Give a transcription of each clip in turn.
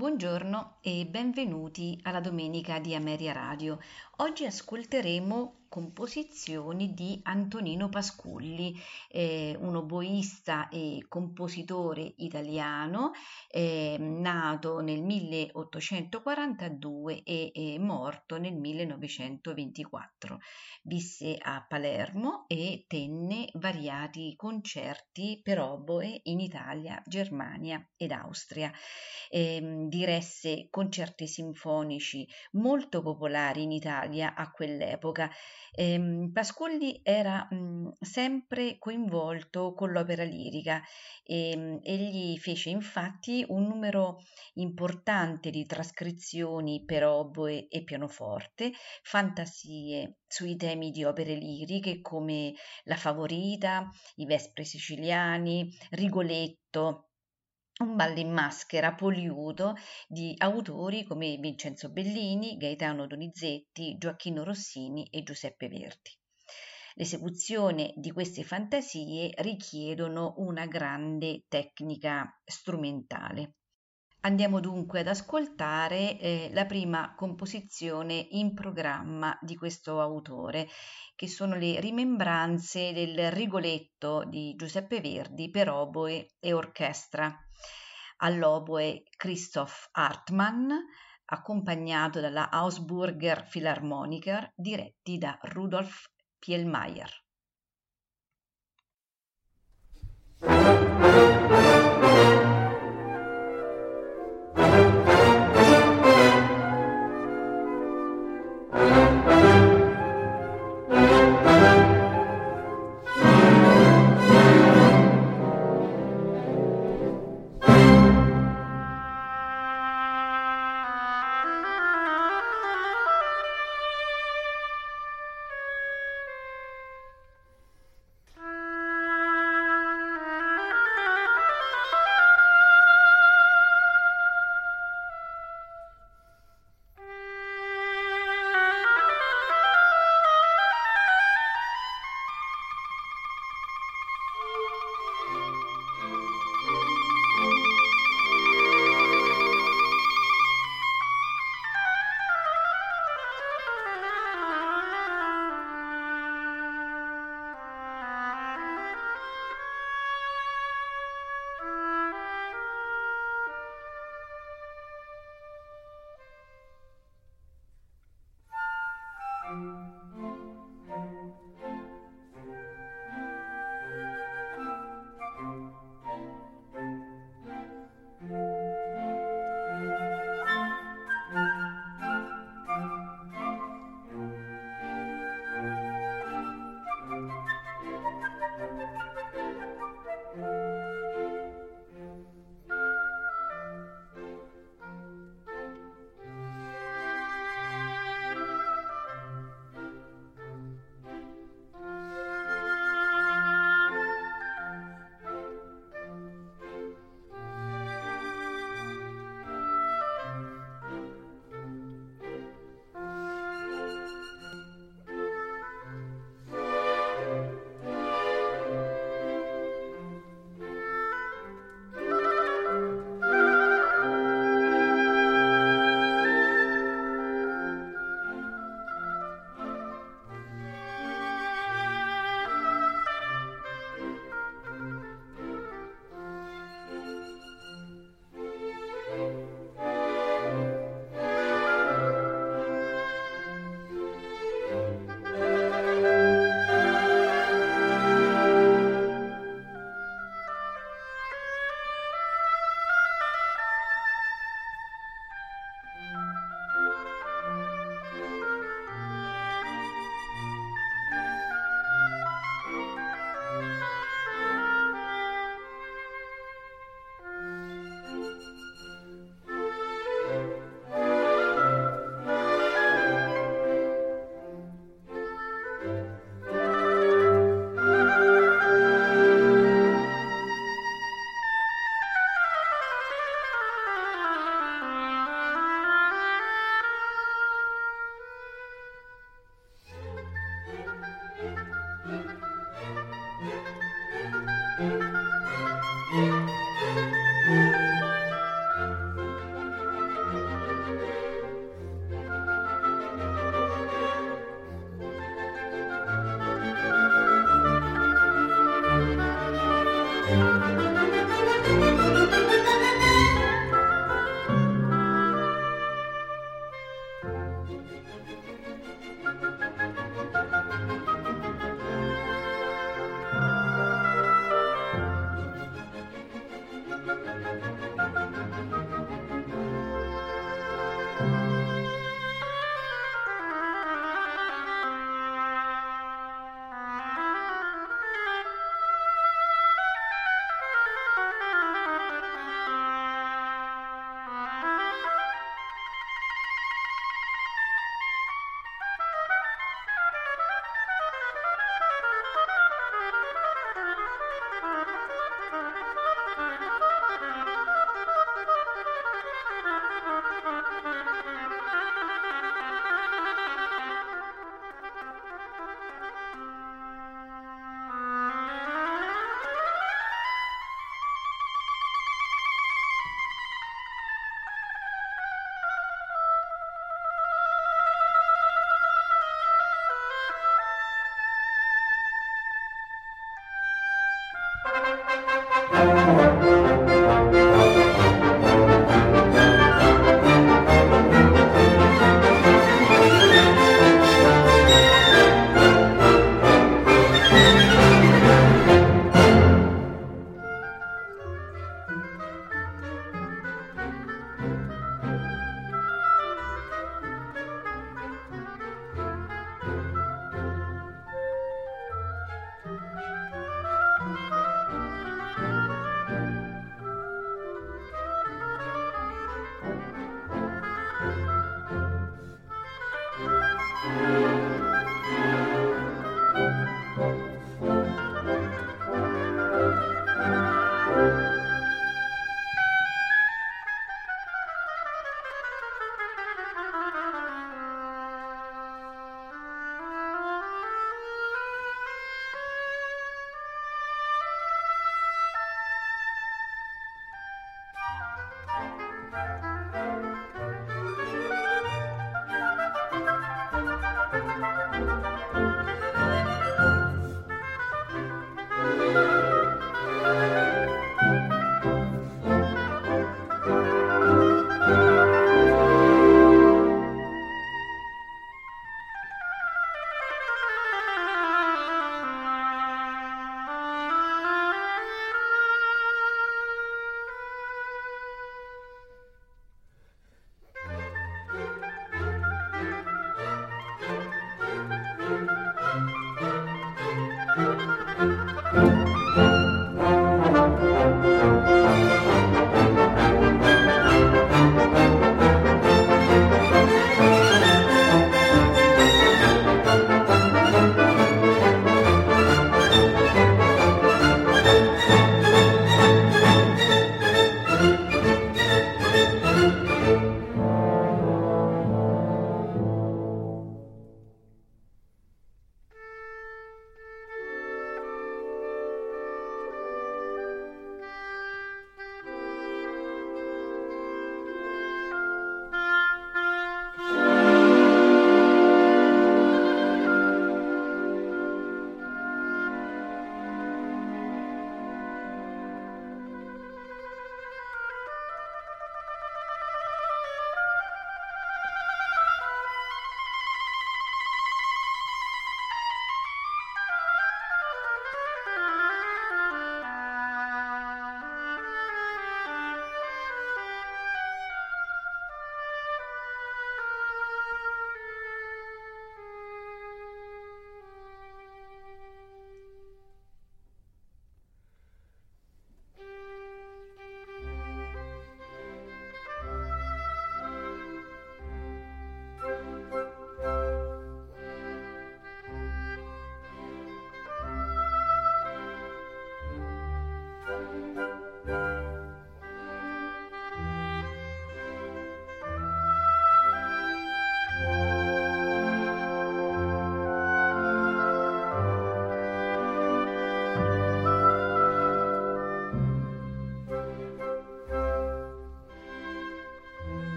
Buongiorno e benvenuti alla domenica di Ameria Radio. Oggi ascolteremo composizioni di Antonino Pasculli, eh, un oboista e compositore italiano, eh, nato nel 1842 e, e morto nel 1924. Visse a Palermo e tenne variati concerti per oboe in Italia, Germania ed Austria. Eh, diresse concerti sinfonici molto popolari in Italia a quell'epoca Ehm, Pascolli era mh, sempre coinvolto con l'opera lirica e ehm, egli fece infatti un numero importante di trascrizioni per oboe e pianoforte, fantasie sui temi di opere liriche come La Favorita, I Vespri Siciliani, Rigoletto, un ballo in maschera poliuto di autori come Vincenzo Bellini, Gaetano Donizetti, Gioacchino Rossini e Giuseppe Verdi. L'esecuzione di queste fantasie richiedono una grande tecnica strumentale. Andiamo dunque ad ascoltare eh, la prima composizione in programma di questo autore, che sono le rimembranze del Rigoletto di Giuseppe Verdi per oboe e orchestra all'oboe Christoph Hartmann, accompagnato dalla Augsburger Philharmoniker, diretti da Rudolf Pielmeier.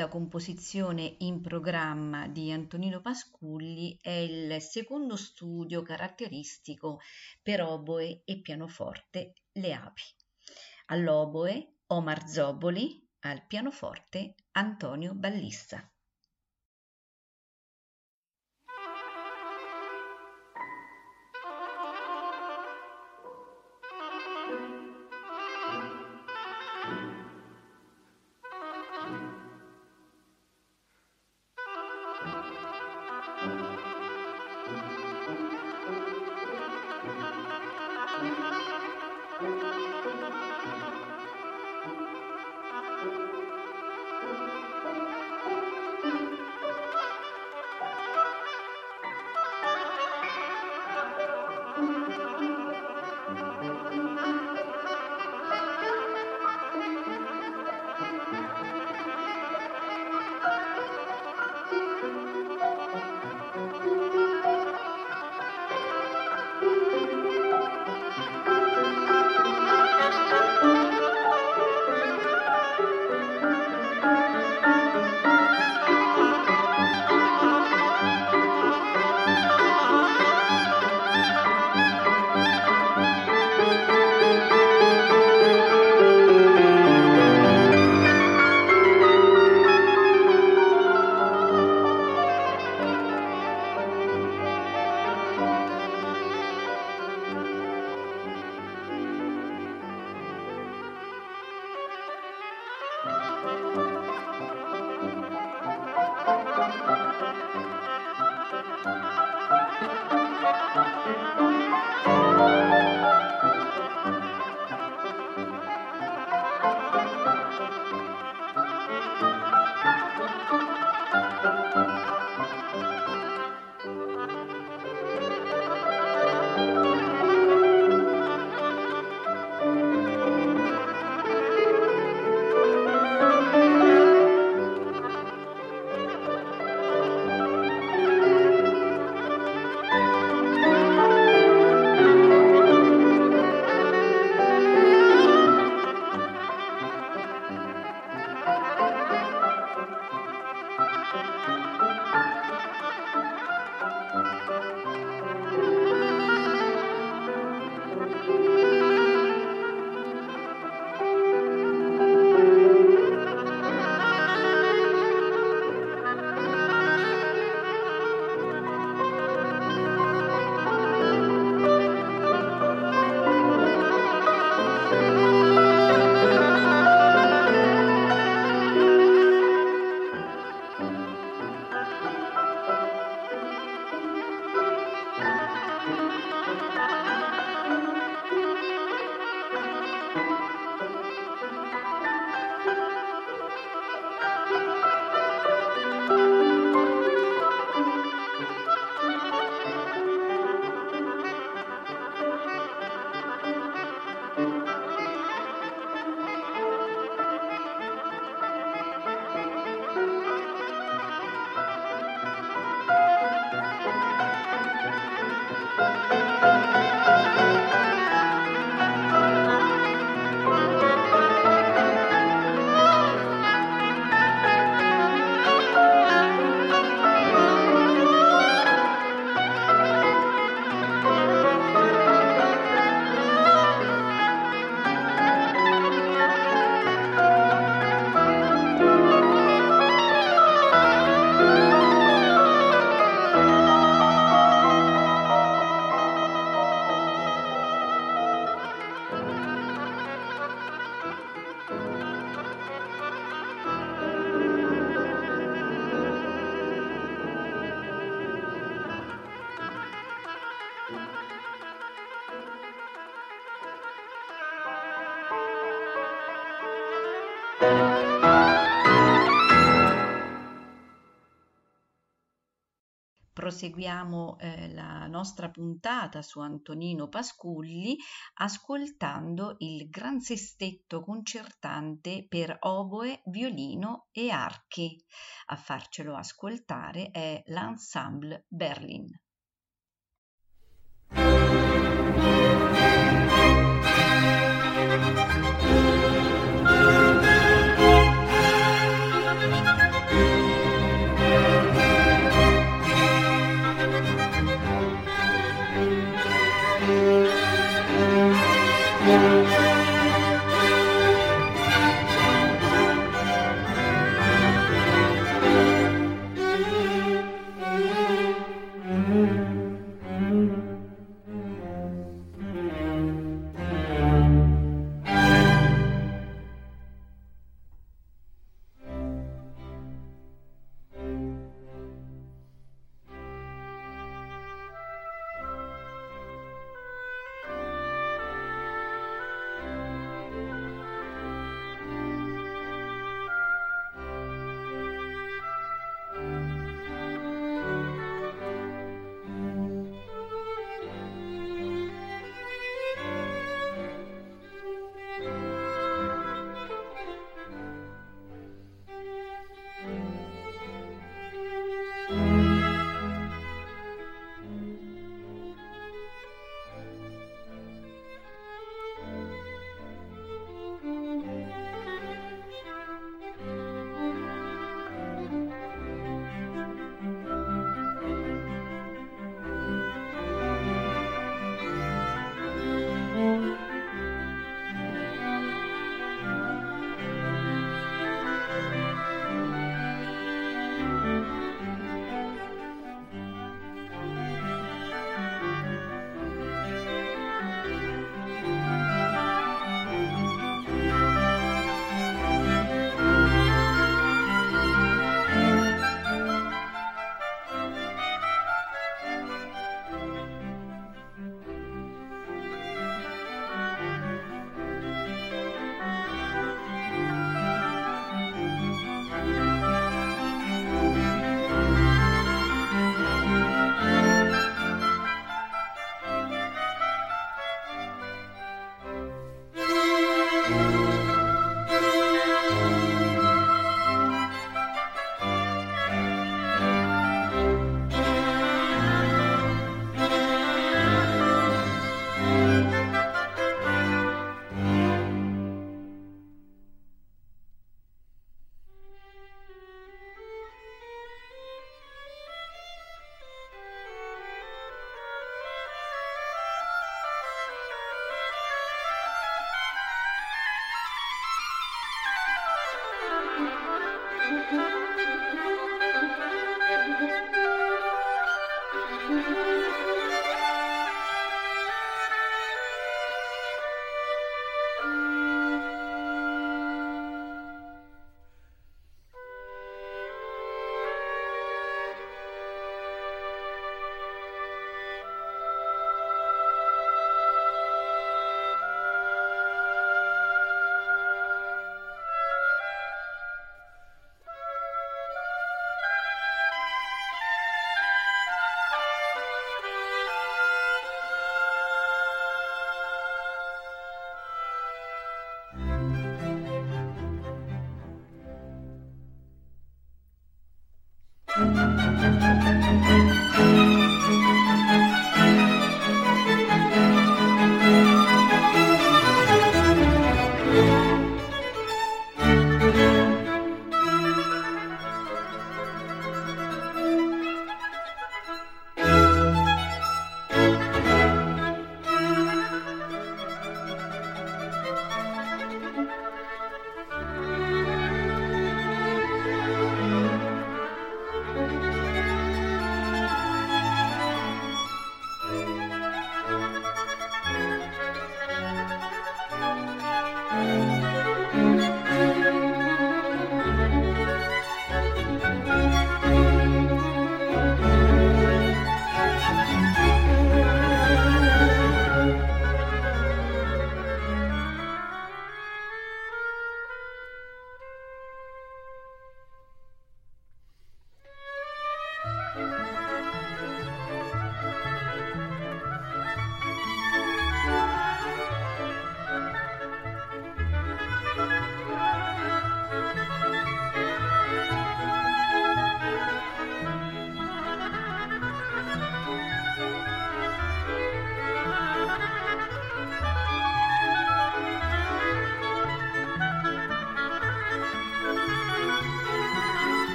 Seconda composizione in programma di Antonino Pasculli è il secondo studio caratteristico per oboe e pianoforte Le api. All'oboe Omar Zoboli, al pianoforte Antonio Ballissa. Proseguiamo eh, la nostra puntata su Antonino Pasculli ascoltando il gran sestetto concertante per oboe, violino e archi. A farcelo ascoltare è l'Ensemble Berlin.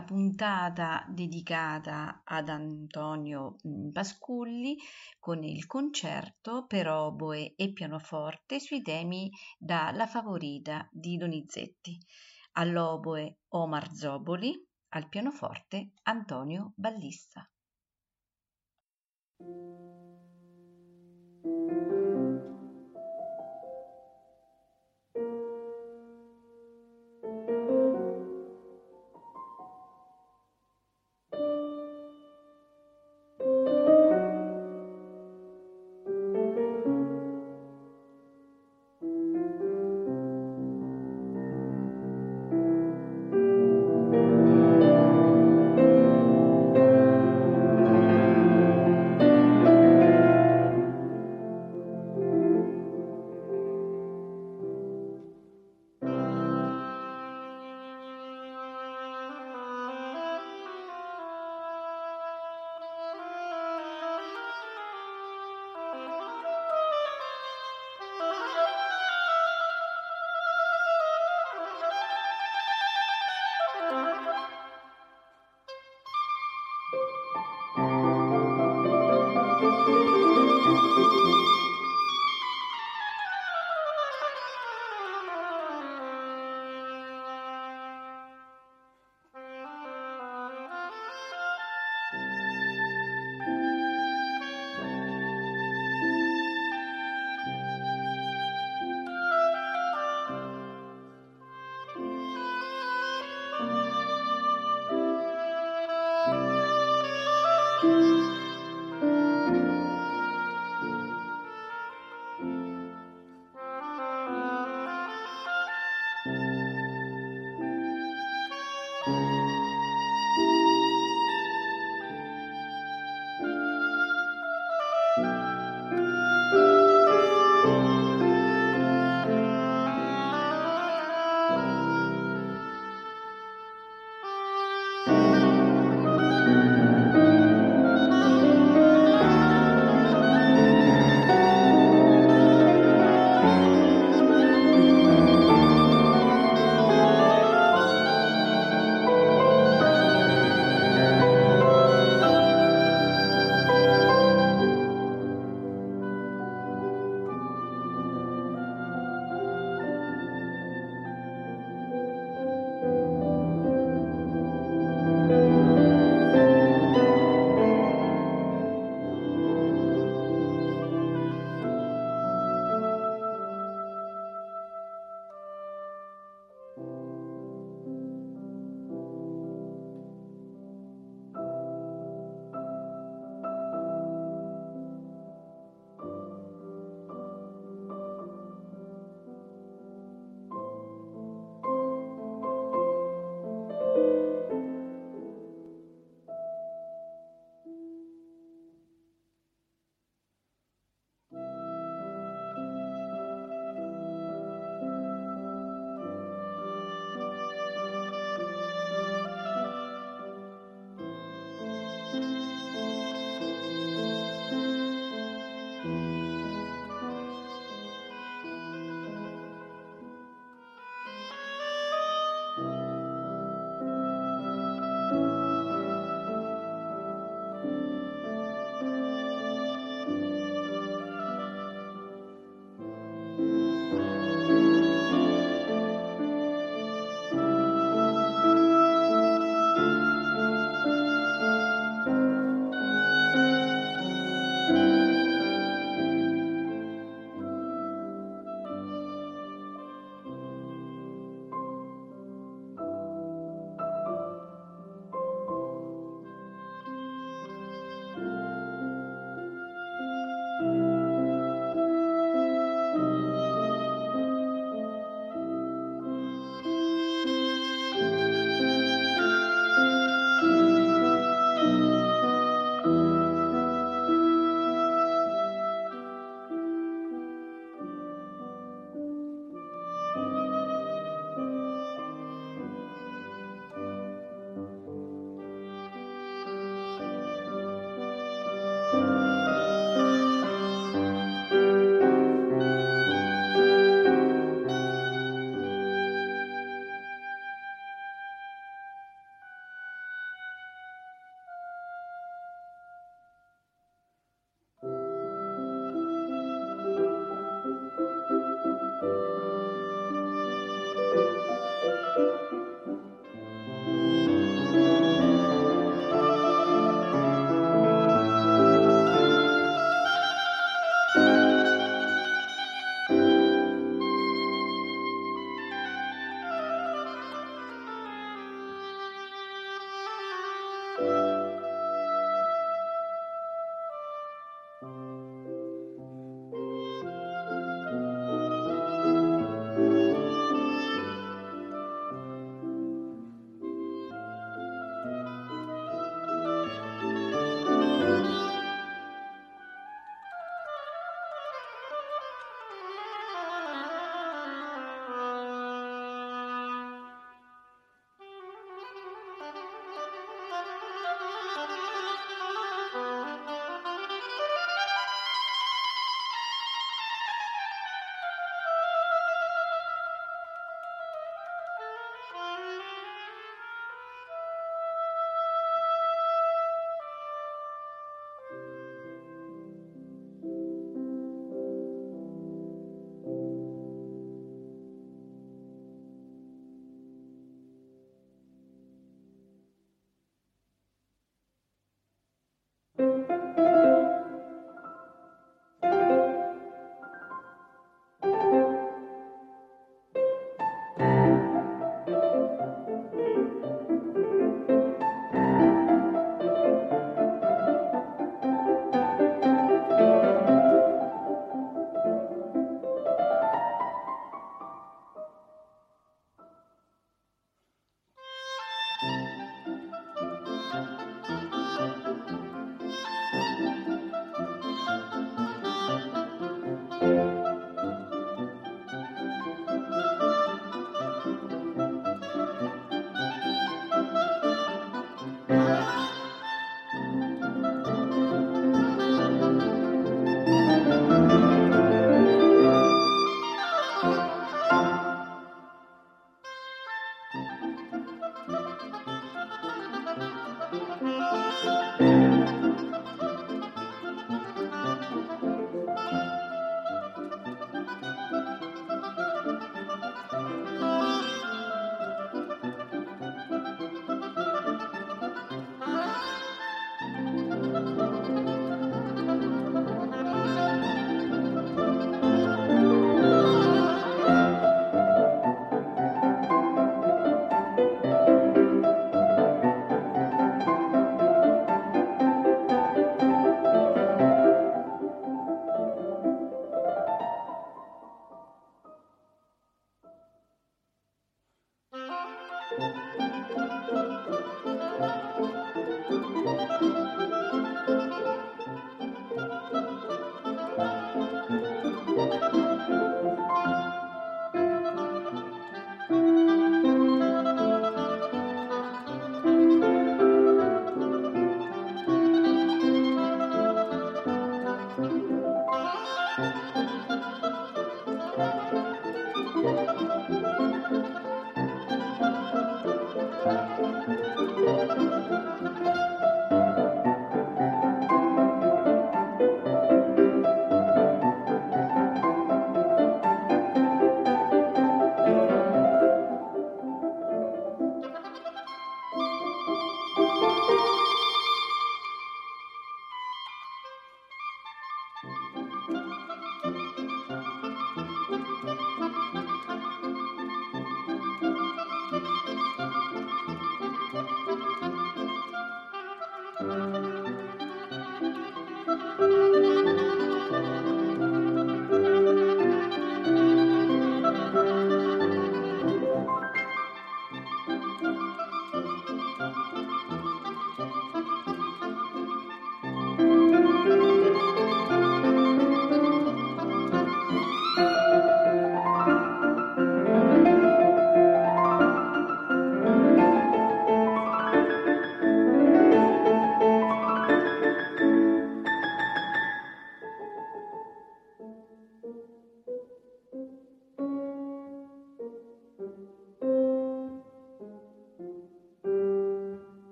La puntata dedicata ad Antonio mm, Pasculli con il concerto per oboe e pianoforte sui temi da La favorita di Donizetti. All'oboe Omar Zoboli, al pianoforte Antonio Ballista.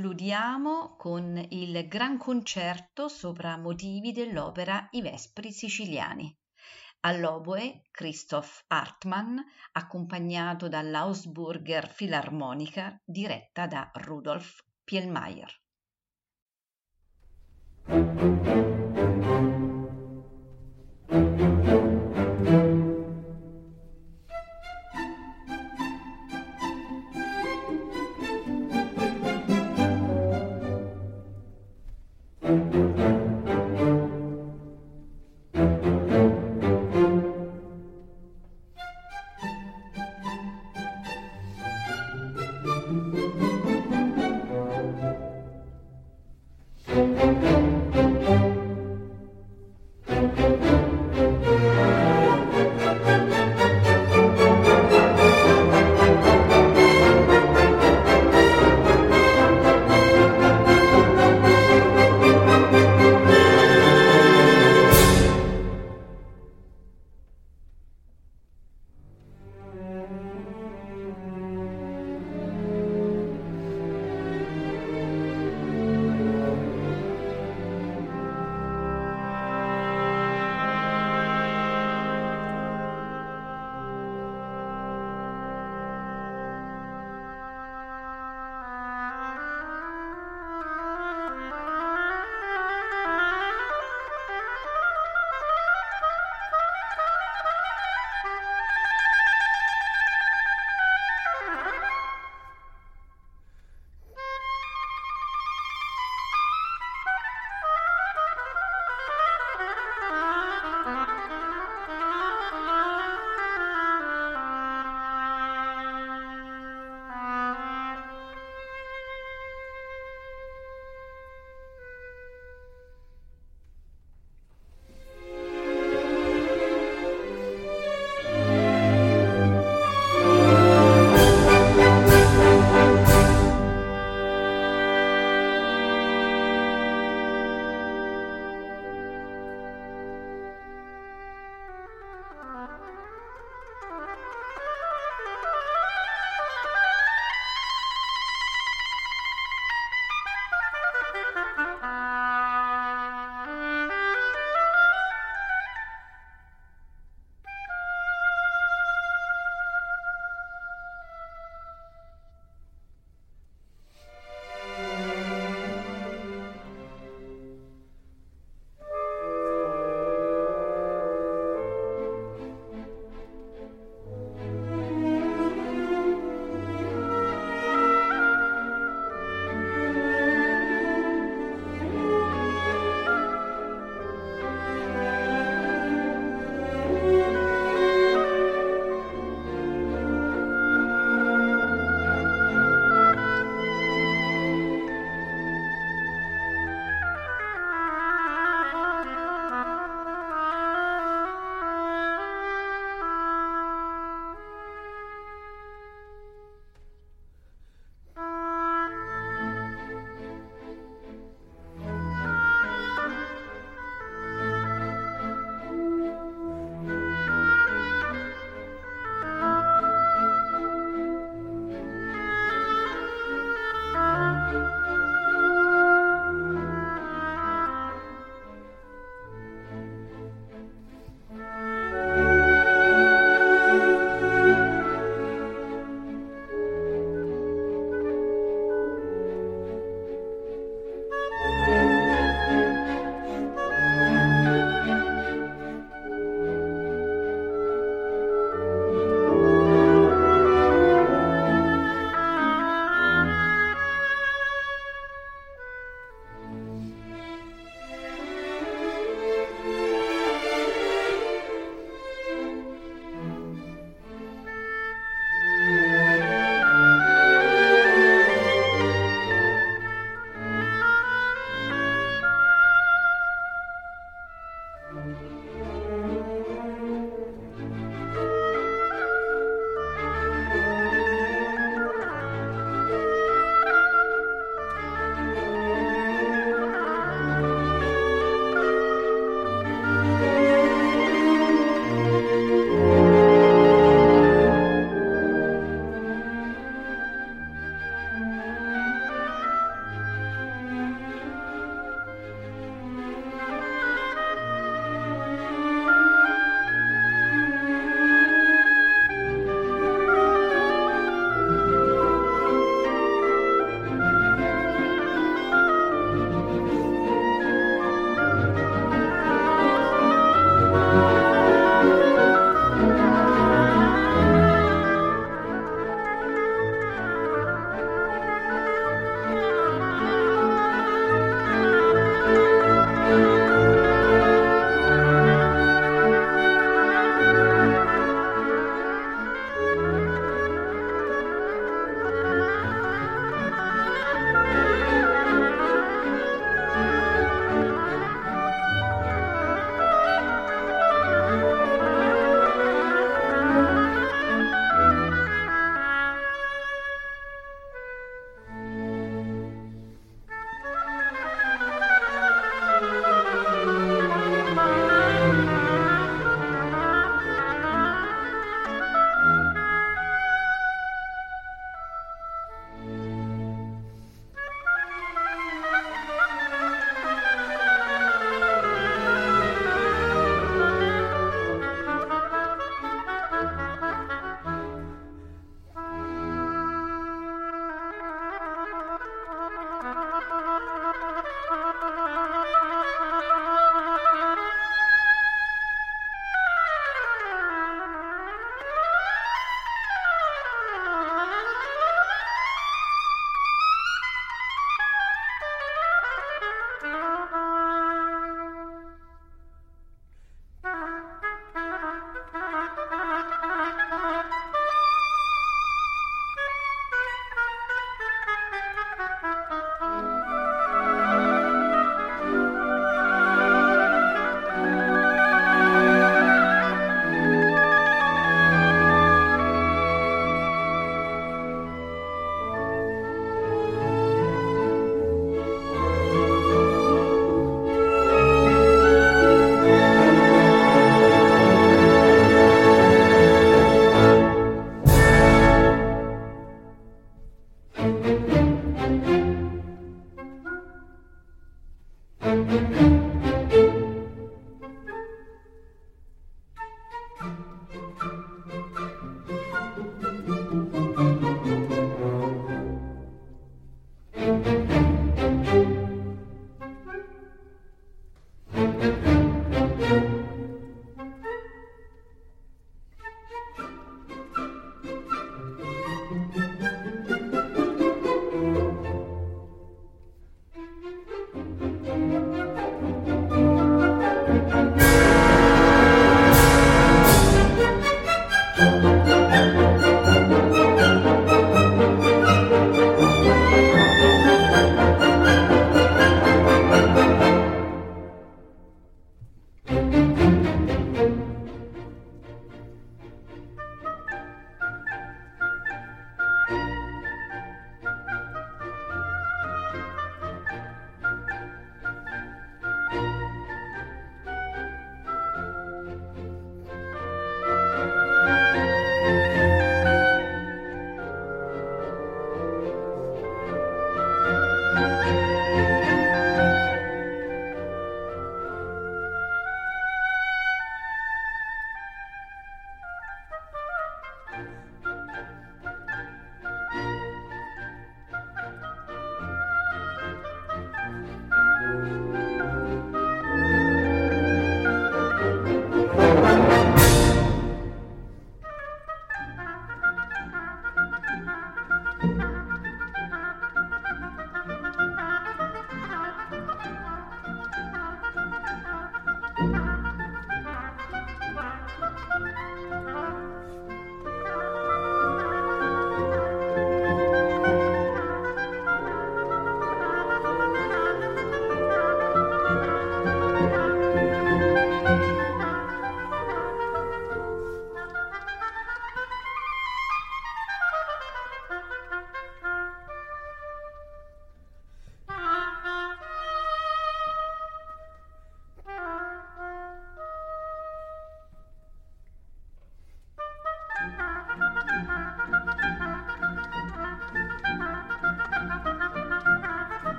Concludiamo con il gran concerto sopra motivi dell'opera I Vespri siciliani. All'oboe Christoph Hartmann, accompagnato dall'Augsburger Philharmonica diretta da Rudolf Pielmeier.